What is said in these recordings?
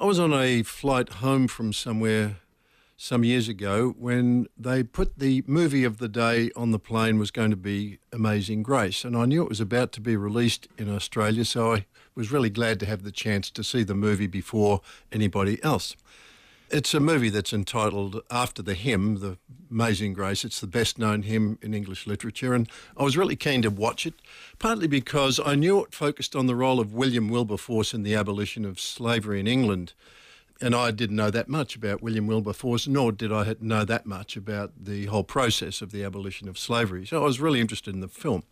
I was on a flight home from somewhere some years ago when they put the movie of the day on the plane was going to be Amazing Grace. And I knew it was about to be released in Australia, so I was really glad to have the chance to see the movie before anybody else. It's a movie that's entitled after the hymn, The Amazing Grace. It's the best known hymn in English literature, and I was really keen to watch it, partly because I knew it focused on the role of William Wilberforce in the abolition of slavery in England. And I didn't know that much about William Wilberforce, nor did I know that much about the whole process of the abolition of slavery. So I was really interested in the film.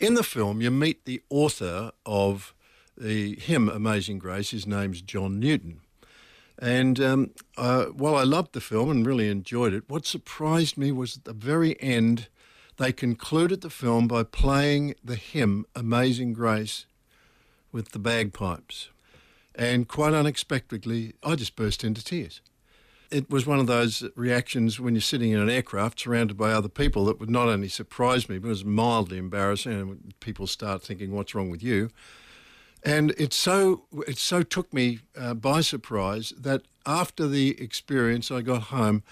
In the film, you meet the author of the hymn Amazing Grace. His name's John Newton. And um, uh, while I loved the film and really enjoyed it, what surprised me was at the very end, they concluded the film by playing the hymn Amazing Grace with the bagpipes. And quite unexpectedly, I just burst into tears. It was one of those reactions when you're sitting in an aircraft surrounded by other people that would not only surprise me, but was mildly embarrassing. And people start thinking, what's wrong with you? And it so it so took me uh, by surprise that after the experience, I got home.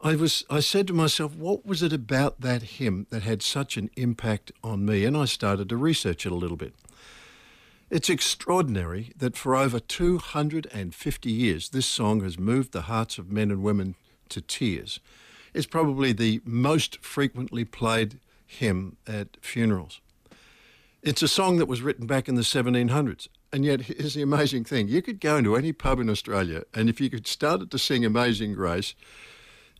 I was I said to myself, what was it about that hymn that had such an impact on me? And I started to research it a little bit. It's extraordinary that for over 250 years, this song has moved the hearts of men and women to tears. It's probably the most frequently played hymn at funerals. It's a song that was written back in the 1700s. And yet, here's the amazing thing you could go into any pub in Australia, and if you could start it to sing Amazing Grace,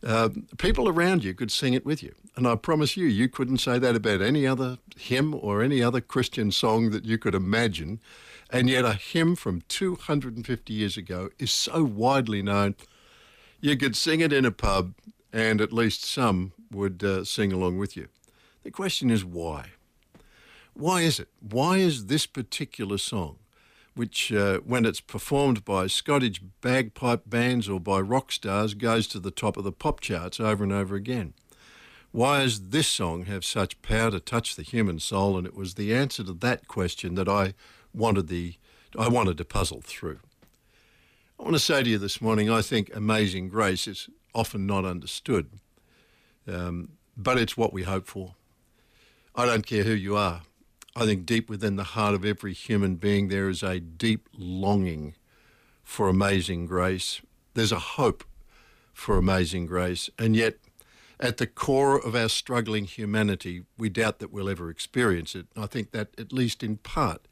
uh, people around you could sing it with you. And I promise you, you couldn't say that about any other hymn or any other Christian song that you could imagine. And yet, a hymn from 250 years ago is so widely known, you could sing it in a pub, and at least some would uh, sing along with you. The question is why? Why is it? Why is this particular song, which uh, when it's performed by Scottish bagpipe bands or by rock stars, goes to the top of the pop charts over and over again? Why does this song have such power to touch the human soul? And it was the answer to that question that I wanted the I wanted to puzzle through. I want to say to you this morning, I think Amazing Grace is often not understood, um, but it's what we hope for. I don't care who you are. I think deep within the heart of every human being, there is a deep longing for amazing grace. There's a hope for amazing grace. And yet, at the core of our struggling humanity, we doubt that we'll ever experience it. I think that, at least in part,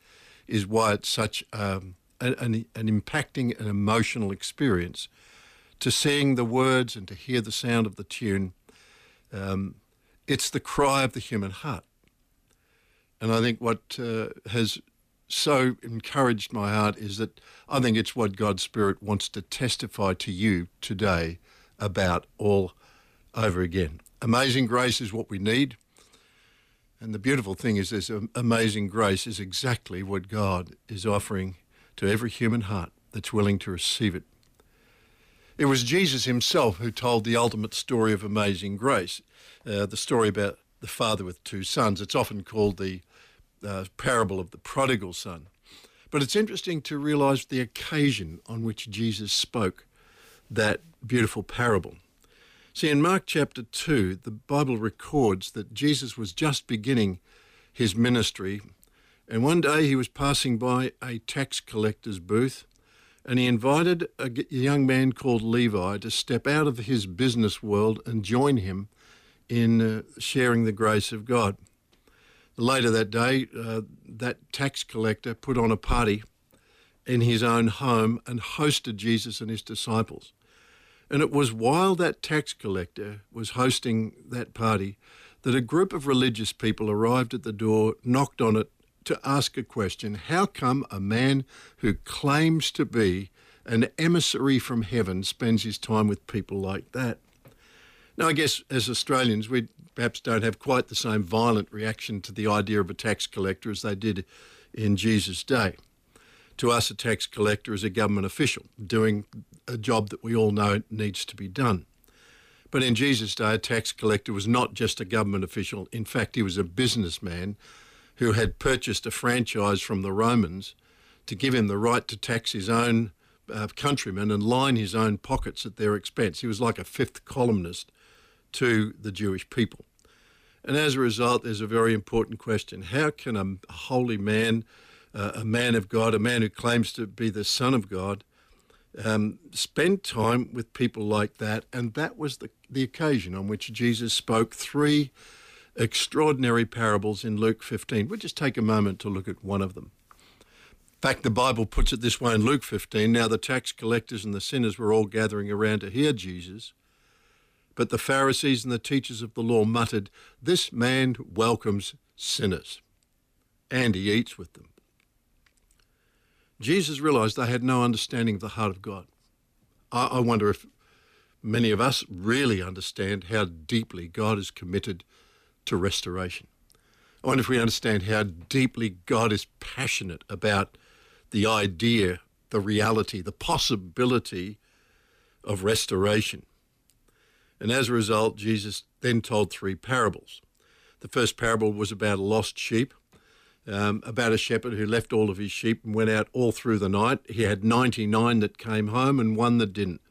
is why it's such um, an, an impacting and emotional experience to sing the words and to hear the sound of the tune. Um, it's the cry of the human heart. And I think what uh, has so encouraged my heart is that I think it's what God's Spirit wants to testify to you today about all over again. Amazing grace is what we need. And the beautiful thing is, this amazing grace is exactly what God is offering to every human heart that's willing to receive it. It was Jesus himself who told the ultimate story of amazing grace, uh, the story about the father with two sons. It's often called the uh, parable of the prodigal son. But it's interesting to realize the occasion on which Jesus spoke that beautiful parable. See, in Mark chapter 2, the Bible records that Jesus was just beginning his ministry, and one day he was passing by a tax collector's booth, and he invited a young man called Levi to step out of his business world and join him in uh, sharing the grace of God. Later that day, uh, that tax collector put on a party in his own home and hosted Jesus and his disciples. And it was while that tax collector was hosting that party that a group of religious people arrived at the door, knocked on it to ask a question How come a man who claims to be an emissary from heaven spends his time with people like that? Now, I guess as Australians, we perhaps don't have quite the same violent reaction to the idea of a tax collector as they did in Jesus' day. To us, a tax collector is a government official doing a job that we all know needs to be done. But in Jesus' day, a tax collector was not just a government official. In fact, he was a businessman who had purchased a franchise from the Romans to give him the right to tax his own uh, countrymen and line his own pockets at their expense. He was like a fifth columnist to the Jewish people. And as a result, there's a very important question How can a holy man, uh, a man of God, a man who claims to be the Son of God, um, spend time with people like that? And that was the, the occasion on which Jesus spoke three extraordinary parables in Luke 15. We'll just take a moment to look at one of them. In fact, the Bible puts it this way in Luke 15 Now the tax collectors and the sinners were all gathering around to hear Jesus. But the Pharisees and the teachers of the law muttered, This man welcomes sinners, and he eats with them. Jesus realized they had no understanding of the heart of God. I, I wonder if many of us really understand how deeply God is committed to restoration. I wonder if we understand how deeply God is passionate about the idea, the reality, the possibility of restoration. And as a result, Jesus then told three parables. The first parable was about a lost sheep, um, about a shepherd who left all of his sheep and went out all through the night. He had 99 that came home and one that didn't.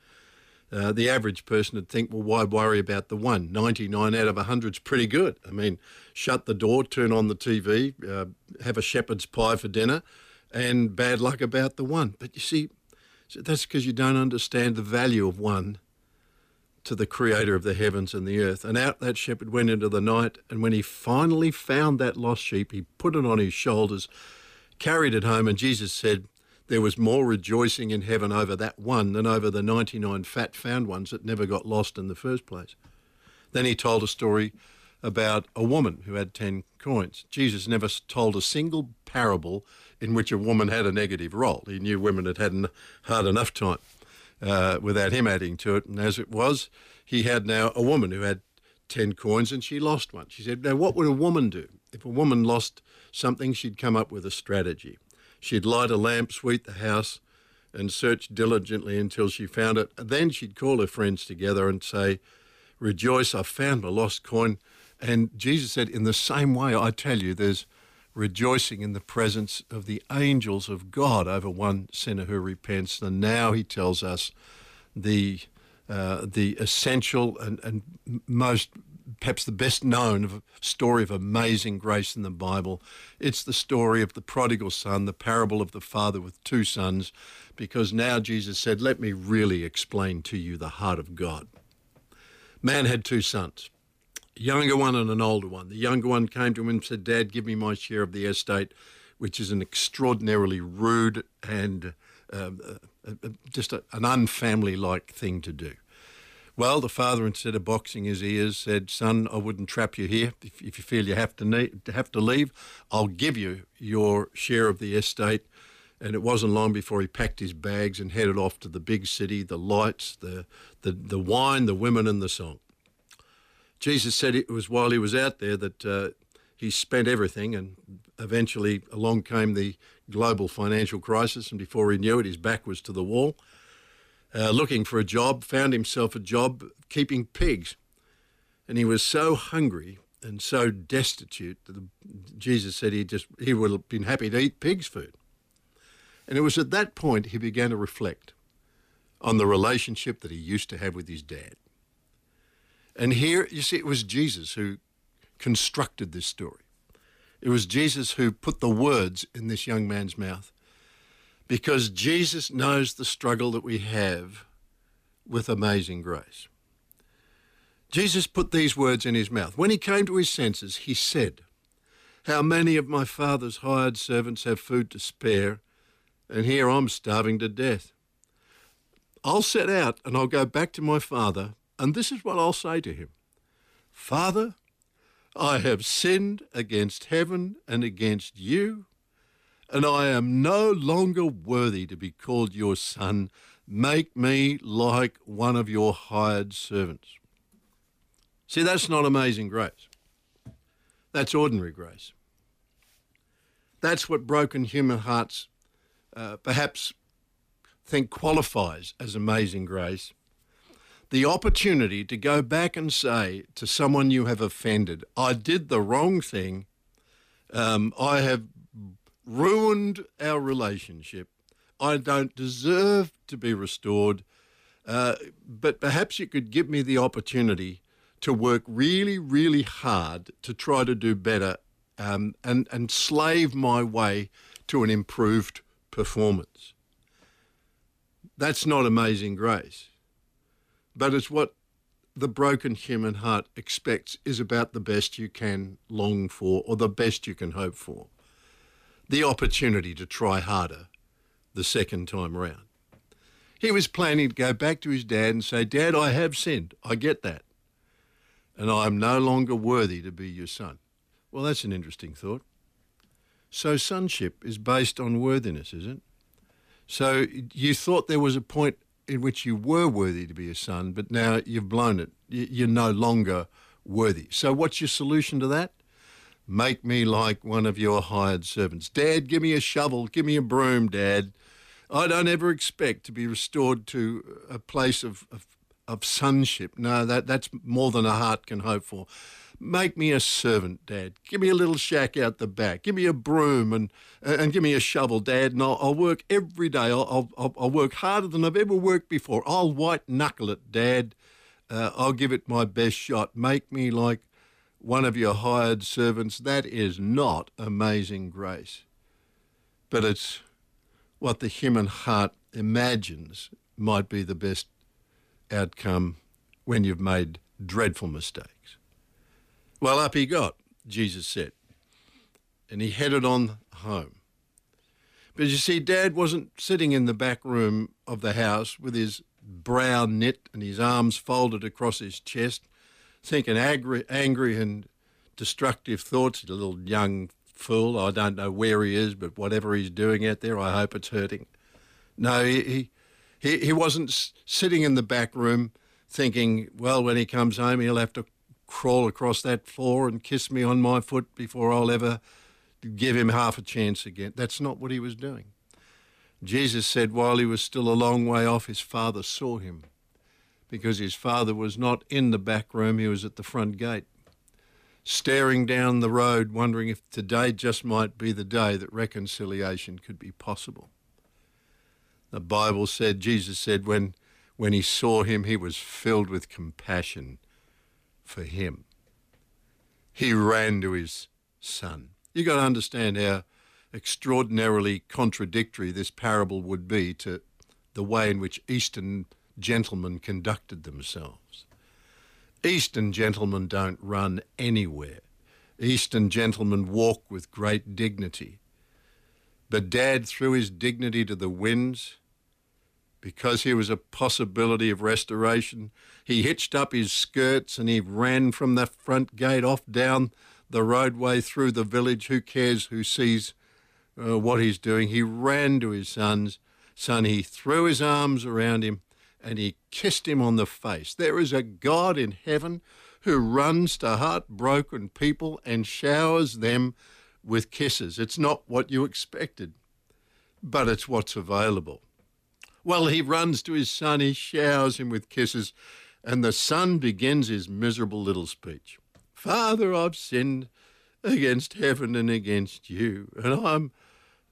Uh, the average person would think, well, why worry about the one? 99 out of 100 is pretty good. I mean, shut the door, turn on the TV, uh, have a shepherd's pie for dinner, and bad luck about the one. But you see, that's because you don't understand the value of one to the creator of the heavens and the earth. And out that shepherd went into the night, and when he finally found that lost sheep, he put it on his shoulders, carried it home, and Jesus said, there was more rejoicing in heaven over that one than over the 99 fat found ones that never got lost in the first place. Then he told a story about a woman who had 10 coins. Jesus never told a single parable in which a woman had a negative role. He knew women had had hard enough time uh, without him adding to it. And as it was, he had now a woman who had 10 coins and she lost one. She said, Now, what would a woman do? If a woman lost something, she'd come up with a strategy. She'd light a lamp, sweep the house, and search diligently until she found it. Then she'd call her friends together and say, Rejoice, I found my lost coin. And Jesus said, In the same way, I tell you, there's rejoicing in the presence of the angels of God over one sinner who repents. And now he tells us the uh, the essential and, and most perhaps the best known story of amazing grace in the Bible. It's the story of the prodigal son, the parable of the father with two sons, because now Jesus said, Let me really explain to you the heart of God. Man had two sons, younger one and an older one. The younger one came to him and said, Dad, give me my share of the estate, which is an extraordinarily rude and um, uh, uh, just a, an unfamily like thing to do. Well, the father, instead of boxing his ears, said, "Son, I wouldn't trap you here. If, if you feel you have to need, have to leave, I'll give you your share of the estate." And it wasn't long before he packed his bags and headed off to the big city, the lights, the the, the wine, the women, and the song. Jesus said it was while he was out there that uh, he spent everything, and eventually along came the global financial crisis, and before he knew it, his back was to the wall uh, looking for a job, found himself a job keeping pigs. And he was so hungry and so destitute that the, Jesus said he just he would have been happy to eat pig's food. And it was at that point he began to reflect on the relationship that he used to have with his dad. And here, you see, it was Jesus who constructed this story. It was Jesus who put the words in this young man's mouth because Jesus knows the struggle that we have with amazing grace. Jesus put these words in his mouth. When he came to his senses, he said, How many of my father's hired servants have food to spare, and here I'm starving to death? I'll set out and I'll go back to my father, and this is what I'll say to him Father, I have sinned against heaven and against you and I am no longer worthy to be called your son. Make me like one of your hired servants. See, that's not amazing grace. That's ordinary grace. That's what broken human hearts uh, perhaps think qualifies as amazing grace. The opportunity to go back and say to someone you have offended, I did the wrong thing. Um, I have ruined our relationship. I don't deserve to be restored, uh, but perhaps you could give me the opportunity to work really, really hard to try to do better um, and, and slave my way to an improved performance. That's not amazing grace, but it's what the broken human heart expects is about the best you can long for or the best you can hope for. The opportunity to try harder the second time round. He was planning to go back to his dad and say, Dad, I have sinned. I get that. And I am no longer worthy to be your son. Well, that's an interesting thought. So, sonship is based on worthiness, is it? So, you thought there was a point in which you were worthy to be a son, but now you've blown it. You're no longer worthy. So, what's your solution to that? Make me like one of your hired servants. Dad, give me a shovel, give me a broom, Dad. I don't ever expect to be restored to a place of, of, of sonship. No, that, that's more than a heart can hope for. Make me a servant, Dad. Give me a little shack out the back. Give me a broom and and give me a shovel, Dad. And I'll, I'll work every day. I'll, I'll, I'll work harder than I've ever worked before. I'll white knuckle it, Dad. Uh, I'll give it my best shot. Make me like one of your hired servants. That is not amazing grace, but it's what the human heart imagines might be the best outcome when you've made dreadful mistakes. Well, up he got, Jesus said, and he headed on home. But you see, Dad wasn't sitting in the back room of the house with his brow knit and his arms folded across his chest, thinking angry, angry and destructive thoughts. A little young fool. I don't know where he is, but whatever he's doing out there, I hope it's hurting. No, he, he, he wasn't sitting in the back room thinking, well, when he comes home, he'll have to crawl across that floor and kiss me on my foot before I'll ever give him half a chance again. That's not what he was doing. Jesus said while he was still a long way off, his father saw him because his father was not in the back room, he was at the front gate, staring down the road, wondering if today just might be the day that reconciliation could be possible. The Bible said, Jesus said, when, when he saw him, he was filled with compassion for him. He ran to his son. You've got to understand how extraordinarily contradictory this parable would be to the way in which Eastern gentlemen conducted themselves. Eastern gentlemen don't run anywhere. Eastern gentlemen walk with great dignity. But Dad threw his dignity to the winds because he was a possibility of restoration. He hitched up his skirts and he ran from the front gate off down the roadway through the village. Who cares who sees uh, what he's doing? He ran to his son's son. He threw his arms around him and he kissed him on the face. There is a God in heaven who runs to heartbroken people and showers them with kisses. It's not what you expected, but it's what's available. Well, he runs to his son, he showers him with kisses, and the son begins his miserable little speech. Father, I've sinned against heaven and against you, and I'm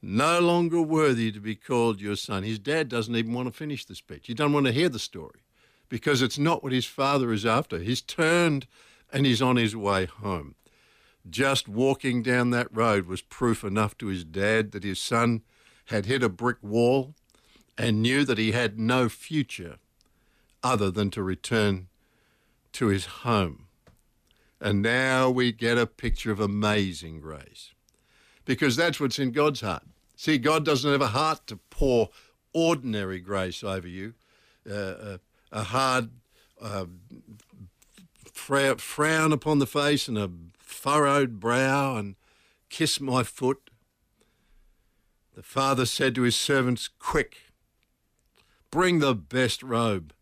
no longer worthy to be called your son. His dad doesn't even want to finish the speech. He doesn't want to hear the story because it's not what his father is after. He's turned and he's on his way home. Just walking down that road was proof enough to his dad that his son had hit a brick wall and knew that he had no future other than to return to his home. And now we get a picture of amazing grace because that's what's in God's heart. See, God doesn't have a heart to pour ordinary grace over you, uh, a, uh, a, hard uh, frown upon the face and a furrowed brow and kiss my foot. The father said to his servants, Quick, Bring the best robe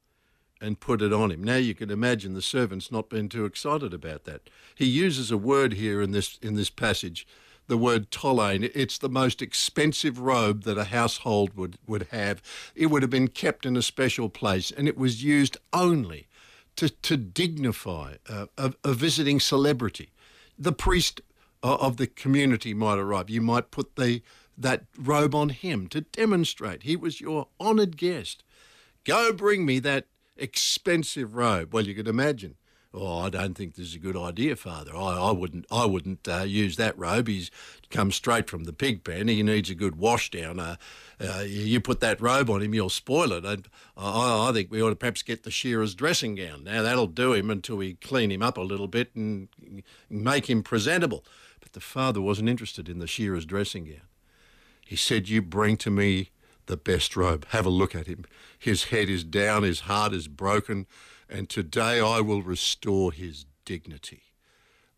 and put it on him. Now you can imagine the servants not being too excited about that. He uses a word here in this in this passage, the word tolain. It's the most expensive robe that a household would, would have. It would have been kept in a special place, and it was used only to, to dignify a, a, a visiting celebrity. The priest uh, of the community might arrive. You might put the that robe on him to demonstrate he was your honoured guest. Go bring me that expensive robe. Well, you can imagine. Oh, I don't think this is a good idea, Father. I, I wouldn't. I wouldn't uh, use that robe. He's come straight from the pig pen. He needs a good wash down. Uh, uh, you put that robe on him, you'll spoil it. I, I, I, think we ought to perhaps get the shearer's dressing gown. Now that'll do him until we clean him up a little bit and make him presentable. But the father wasn't interested in the shearer's dressing gown. He said, "You bring to me the best robe. Have a look at him. His head is down. His heart is broken." and today I will restore his dignity.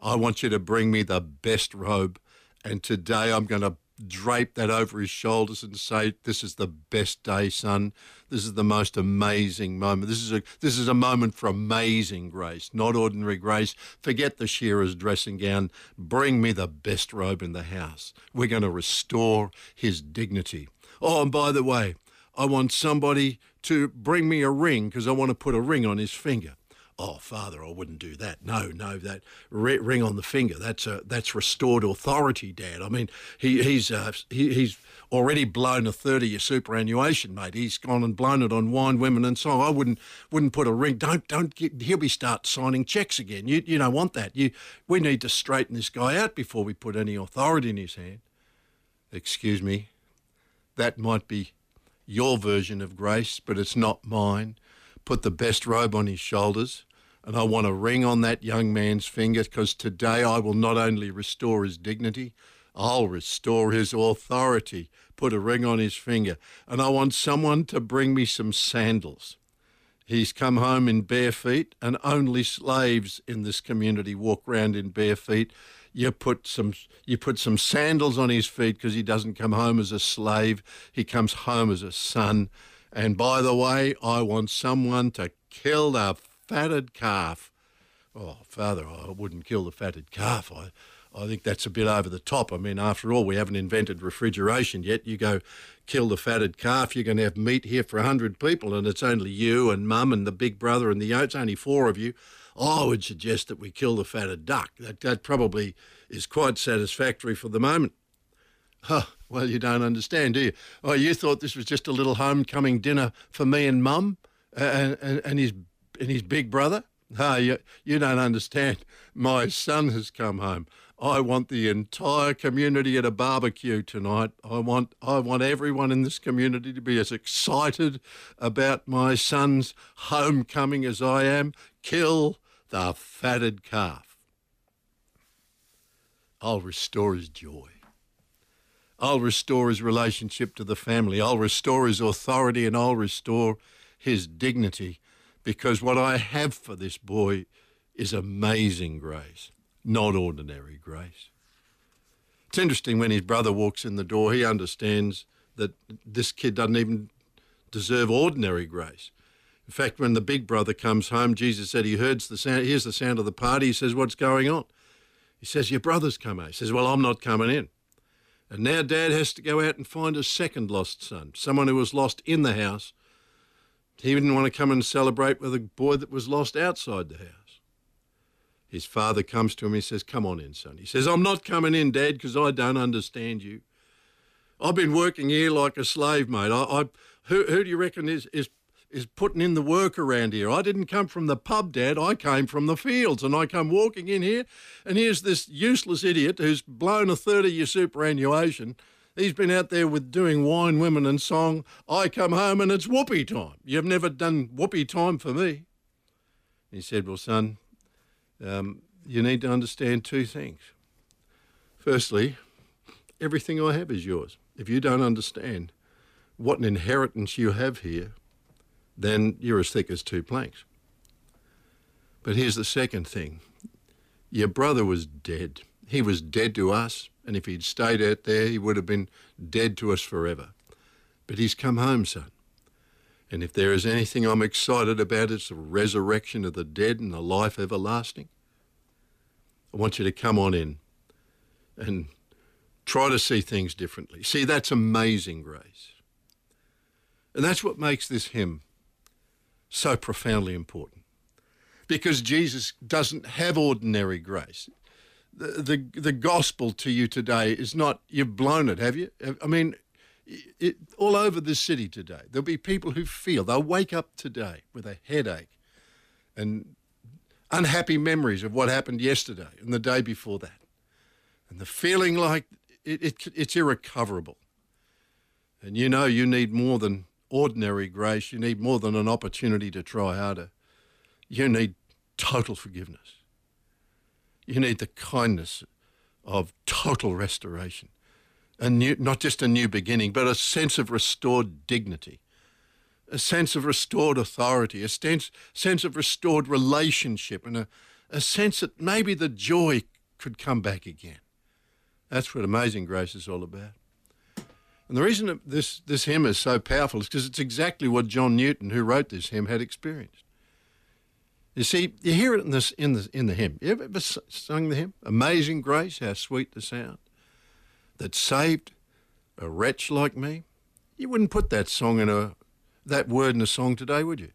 I want you to bring me the best robe, and today I'm going to drape that over his shoulders and say, "This is the best day, son. This is the most amazing moment. This is a this is a moment for amazing grace, not ordinary grace. Forget the shearer's dressing gown. Bring me the best robe in the house. We're going to restore his dignity. Oh, and by the way, I want somebody to bring me a ring because I want to put a ring on his finger. Oh, Father, I wouldn't do that. No, no, that ring on the finger. That's a that's restored authority, Dad. I mean, he, he's uh, he, he's already blown a 30 year superannuation, mate. He's gone and blown it on wine, women, and song. I wouldn't wouldn't put a ring. Don't don't get. He'll be start signing checks again. You you don't want that. You we need to straighten this guy out before we put any authority in his hand. Excuse me. That might be your version of grace, but it's not mine. Put the best robe on his shoulders, and I want a ring on that young man's finger because today I will not only restore his dignity, I'll restore his authority. Put a ring on his finger, and I want someone to bring me some sandals. He's come home in bare feet, and only slaves in this community walk round in bare feet you put some you put some sandals on his feet because he doesn't come home as a slave he comes home as a son and by the way i want someone to kill the fatted calf oh father i wouldn't kill the fatted calf i I think that's a bit over the top. I mean, after all, we haven't invented refrigeration yet. You go kill the fatted calf, you're going to have meat here for 100 people, and it's only you and mum and the big brother and the it's only four of you. I would suggest that we kill the fatted duck. That, that probably is quite satisfactory for the moment. Well, you don't understand, do you? Oh, you thought this was just a little homecoming dinner for me and mum and, and, and, his, and his big brother? No, you, you don't understand. My son has come home. I want the entire community at a barbecue tonight. I want I want everyone in this community to be as excited about my son's homecoming as I am. Kill the fatted calf. I'll restore his joy. I'll restore his relationship to the family. I'll restore his authority and I'll restore his dignity because what I have for this boy is amazing grace, not ordinary grace. It's interesting when his brother walks in the door, he understands that this kid doesn't even deserve ordinary grace. In fact, when the big brother comes home, Jesus said he hears the sound, hears the sound of the party. He says, What's going on? He says, Your brother's come out. He says, Well, I'm not coming in. And now dad has to go out and find a second lost son, someone who was lost in the house. He didn't want to come and celebrate with a boy that was lost outside the house. His father comes to him. He says, Come on in, son. He says, I'm not coming in, Dad, because I don't understand you. I've been working here like a slave, mate. I, I who, who do you reckon is, is is putting in the work around here. I didn't come from the pub, Dad. I came from the fields, and I come walking in here, and here's this useless idiot who's blown a third of your superannuation. He's been out there with doing wine, women, and song. I come home and it's whoopee time. You've never done whoopee time for me. He said, Well, son, um, you need to understand two things. Firstly, everything I have is yours. If you don't understand what an inheritance you have here, then you're as thick as two planks. But here's the second thing your brother was dead. He was dead to us, and if he'd stayed out there, he would have been dead to us forever. But he's come home, son. And if there is anything I'm excited about, it's the resurrection of the dead and the life everlasting. I want you to come on in and try to see things differently. See, that's amazing grace. And that's what makes this hymn so profoundly important because Jesus doesn't have ordinary grace. The, the, the gospel to you today is not you've blown it, have you? I mean, it, all over the city today, there'll be people who feel they'll wake up today with a headache and unhappy memories of what happened yesterday and the day before that, and the feeling like it, it, it's irrecoverable. And you know you need more than ordinary grace, you need more than an opportunity to try harder. You need total forgiveness. You need the kindness of total restoration. A new, not just a new beginning, but a sense of restored dignity, a sense of restored authority, a sense, sense of restored relationship, and a, a sense that maybe the joy could come back again. That's what Amazing Grace is all about. And the reason this, this hymn is so powerful is because it's exactly what John Newton, who wrote this hymn, had experienced. You see, you hear it in, this, in, the, in the hymn. You ever sung the hymn? Amazing grace, how sweet the sound that saved a wretch like me. You wouldn't put that song in a that word in a song today, would you?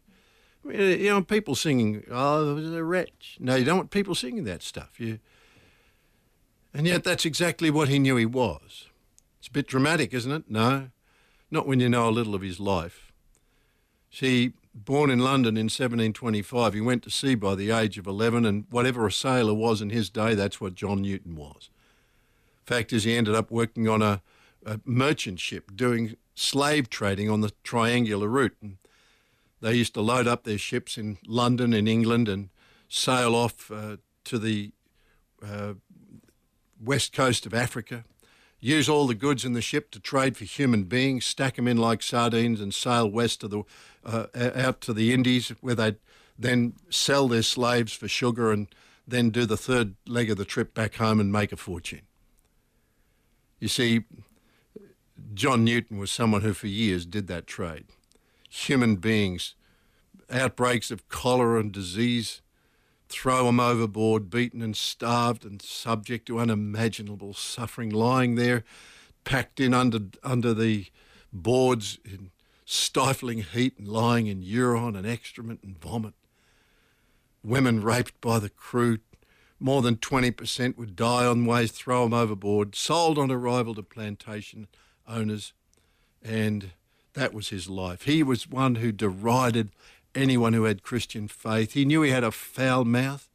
I mean, you know, people singing, "Oh, it was a wretch." No, you don't want people singing that stuff. You, and yet that's exactly what he knew he was. It's a bit dramatic, isn't it? No, not when you know a little of his life. See, born in London in 1725. He went to sea by the age of 11, and whatever a sailor was in his day, that's what John Newton was. Fact is, he ended up working on a, a merchant ship doing slave trading on the triangular route. And they used to load up their ships in London, in England, and sail off uh, to the uh, west coast of Africa use all the goods in the ship to trade for human beings, stack them in like sardines, and sail west to the uh, out to the Indies, where they'd then sell their slaves for sugar, and then do the third leg of the trip back home and make a fortune. You see, John Newton was someone who for years did that trade. Human beings, outbreaks of cholera and disease, throw them overboard, beaten and starved and subject to unimaginable suffering, lying there, packed in under, under the boards in stifling heat and lying in urine and excrement and vomit. Women raped by the crew. More than 20% would die on ways, throw them overboard, sold on arrival to plantation owners. And that was his life. He was one who derided anyone who had Christian faith. He knew he had a foul mouth,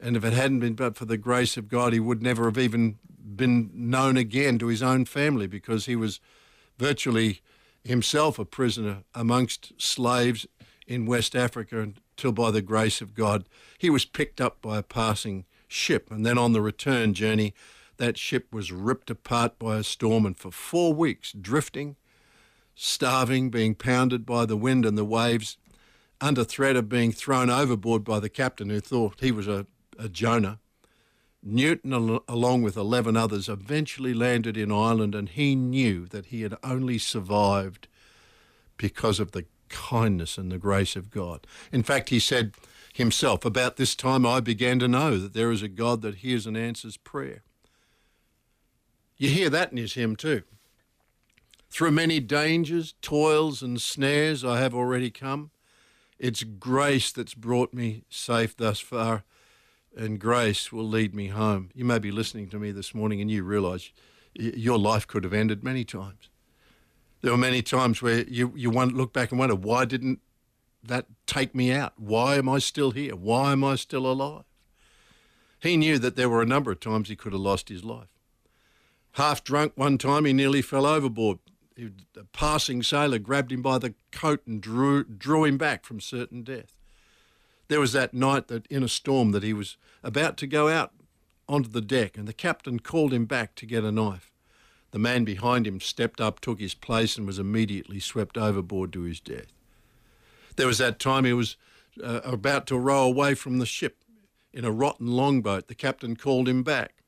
and if it hadn't been but for the grace of God, he would never have even been known again to his own family because he was virtually himself a prisoner amongst slaves in West Africa until by the grace of God he was picked up by a passing ship. And then on the return journey, that ship was ripped apart by a storm and for four weeks drifting, starving, being pounded by the wind and the waves, under threat of being thrown overboard by the captain who thought he was a, a Jonah. Newton, al- along with 11 others, eventually landed in Ireland, and he knew that he had only survived because of the kindness and the grace of God. In fact, he said himself, About this time I began to know that there is a God that hears and answers prayer. You hear that in his hymn too. Through many dangers, toils, and snares I have already come. It's grace that's brought me safe thus far, and grace will lead me home. You may be listening to me this morning and you realize your life could have ended many times. There were many times where you, you look back and wonder, why didn't that take me out? Why am I still here? Why am I still alive? He knew that there were a number of times he could have lost his life. Half drunk one time, he nearly fell overboard a passing sailor grabbed him by the coat and drew, drew him back from certain death. There was that night that in a storm that he was about to go out onto the deck and the captain called him back to get a knife. The man behind him stepped up, took his place, and was immediately swept overboard to his death. There was that time he was uh, about to row away from the ship in a rotten longboat. The captain called him back.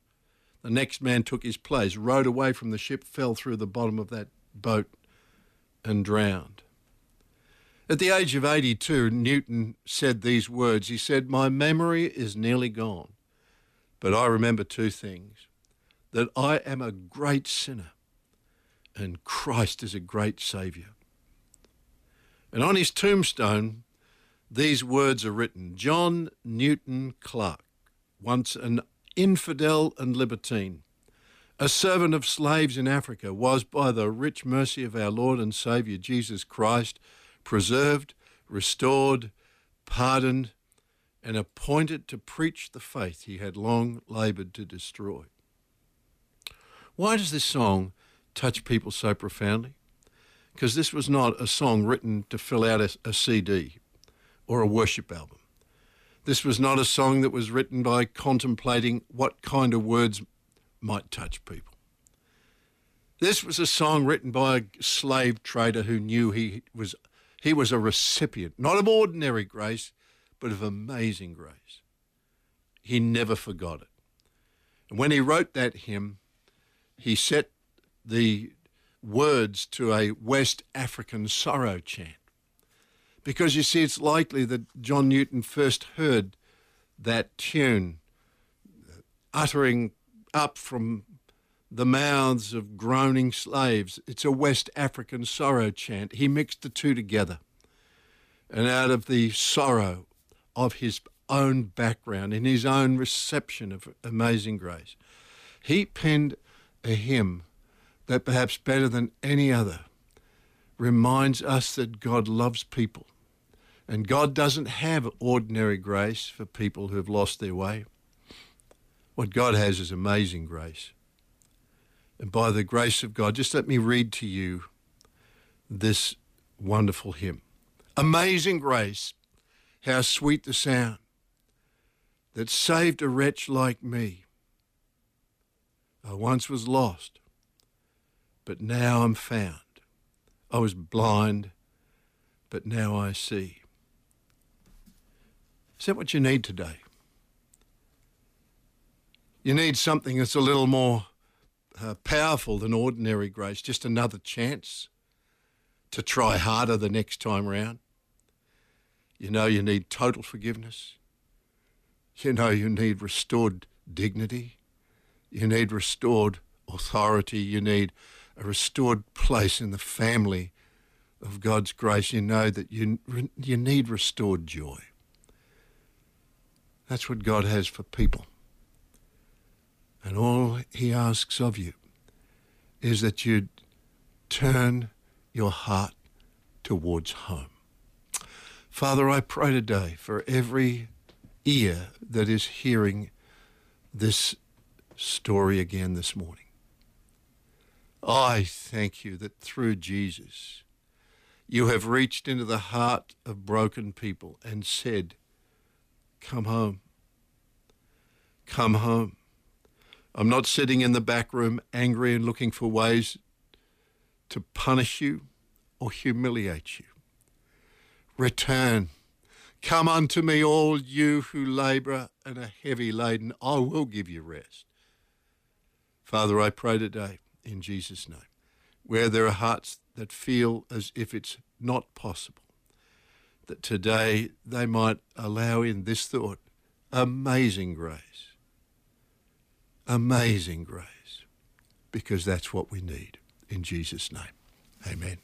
The next man took his place, rowed away from the ship, fell through the bottom of that boat and drowned. At the age of 82, Newton said these words. He said, My memory is nearly gone, but I remember two things that I am a great sinner and Christ is a great Saviour. And on his tombstone, these words are written John Newton Clerk, once an infidel and libertine, a servant of slaves in Africa, was by the rich mercy of our Lord and Saviour Jesus Christ preserved, restored, pardoned, and appointed to preach the faith he had long laboured to destroy. Why does this song touch people so profoundly? Because this was not a song written to fill out a, a CD or a worship album. This was not a song that was written by contemplating what kind of words might touch people. This was a song written by a slave trader who knew he was, he was a recipient, not of ordinary grace, but of amazing grace. He never forgot it. And when he wrote that hymn, he set the words to a West African sorrow chant. Because you see, it's likely that John Newton first heard that tune uttering up from the mouths of groaning slaves. It's a West African sorrow chant. He mixed the two together. And out of the sorrow of his own background, in his own reception of amazing grace, he penned a hymn that perhaps better than any other reminds us that God loves people. And God doesn't have ordinary grace for people who have lost their way. What God has is amazing grace. And by the grace of God, just let me read to you this wonderful hymn. Amazing grace, how sweet the sound that saved a wretch like me. I once was lost, but now I'm found. I was blind, but now I see. Is that what you need today? You need something that's a little more uh, powerful than ordinary grace, just another chance to try harder the next time round. You know you need total forgiveness. You know you need restored dignity. You need restored authority. You need a restored place in the family of God's grace. You know that you, you need restored joy. That's what God has for people. And all he asks of you is that you turn your heart towards home. Father, I pray today for every ear that is hearing this story again this morning. I thank you that through Jesus, you have reached into the heart of broken people and said, Come home. Come home. I'm not sitting in the back room angry and looking for ways to punish you or humiliate you. Return. Come unto me, all you who labour and are heavy laden. I will give you rest. Father, I pray today in Jesus' name, where there are hearts that feel as if it's not possible, that today they might allow in this thought amazing grace. Amazing grace. Because that's what we need. In Jesus' name. Amen.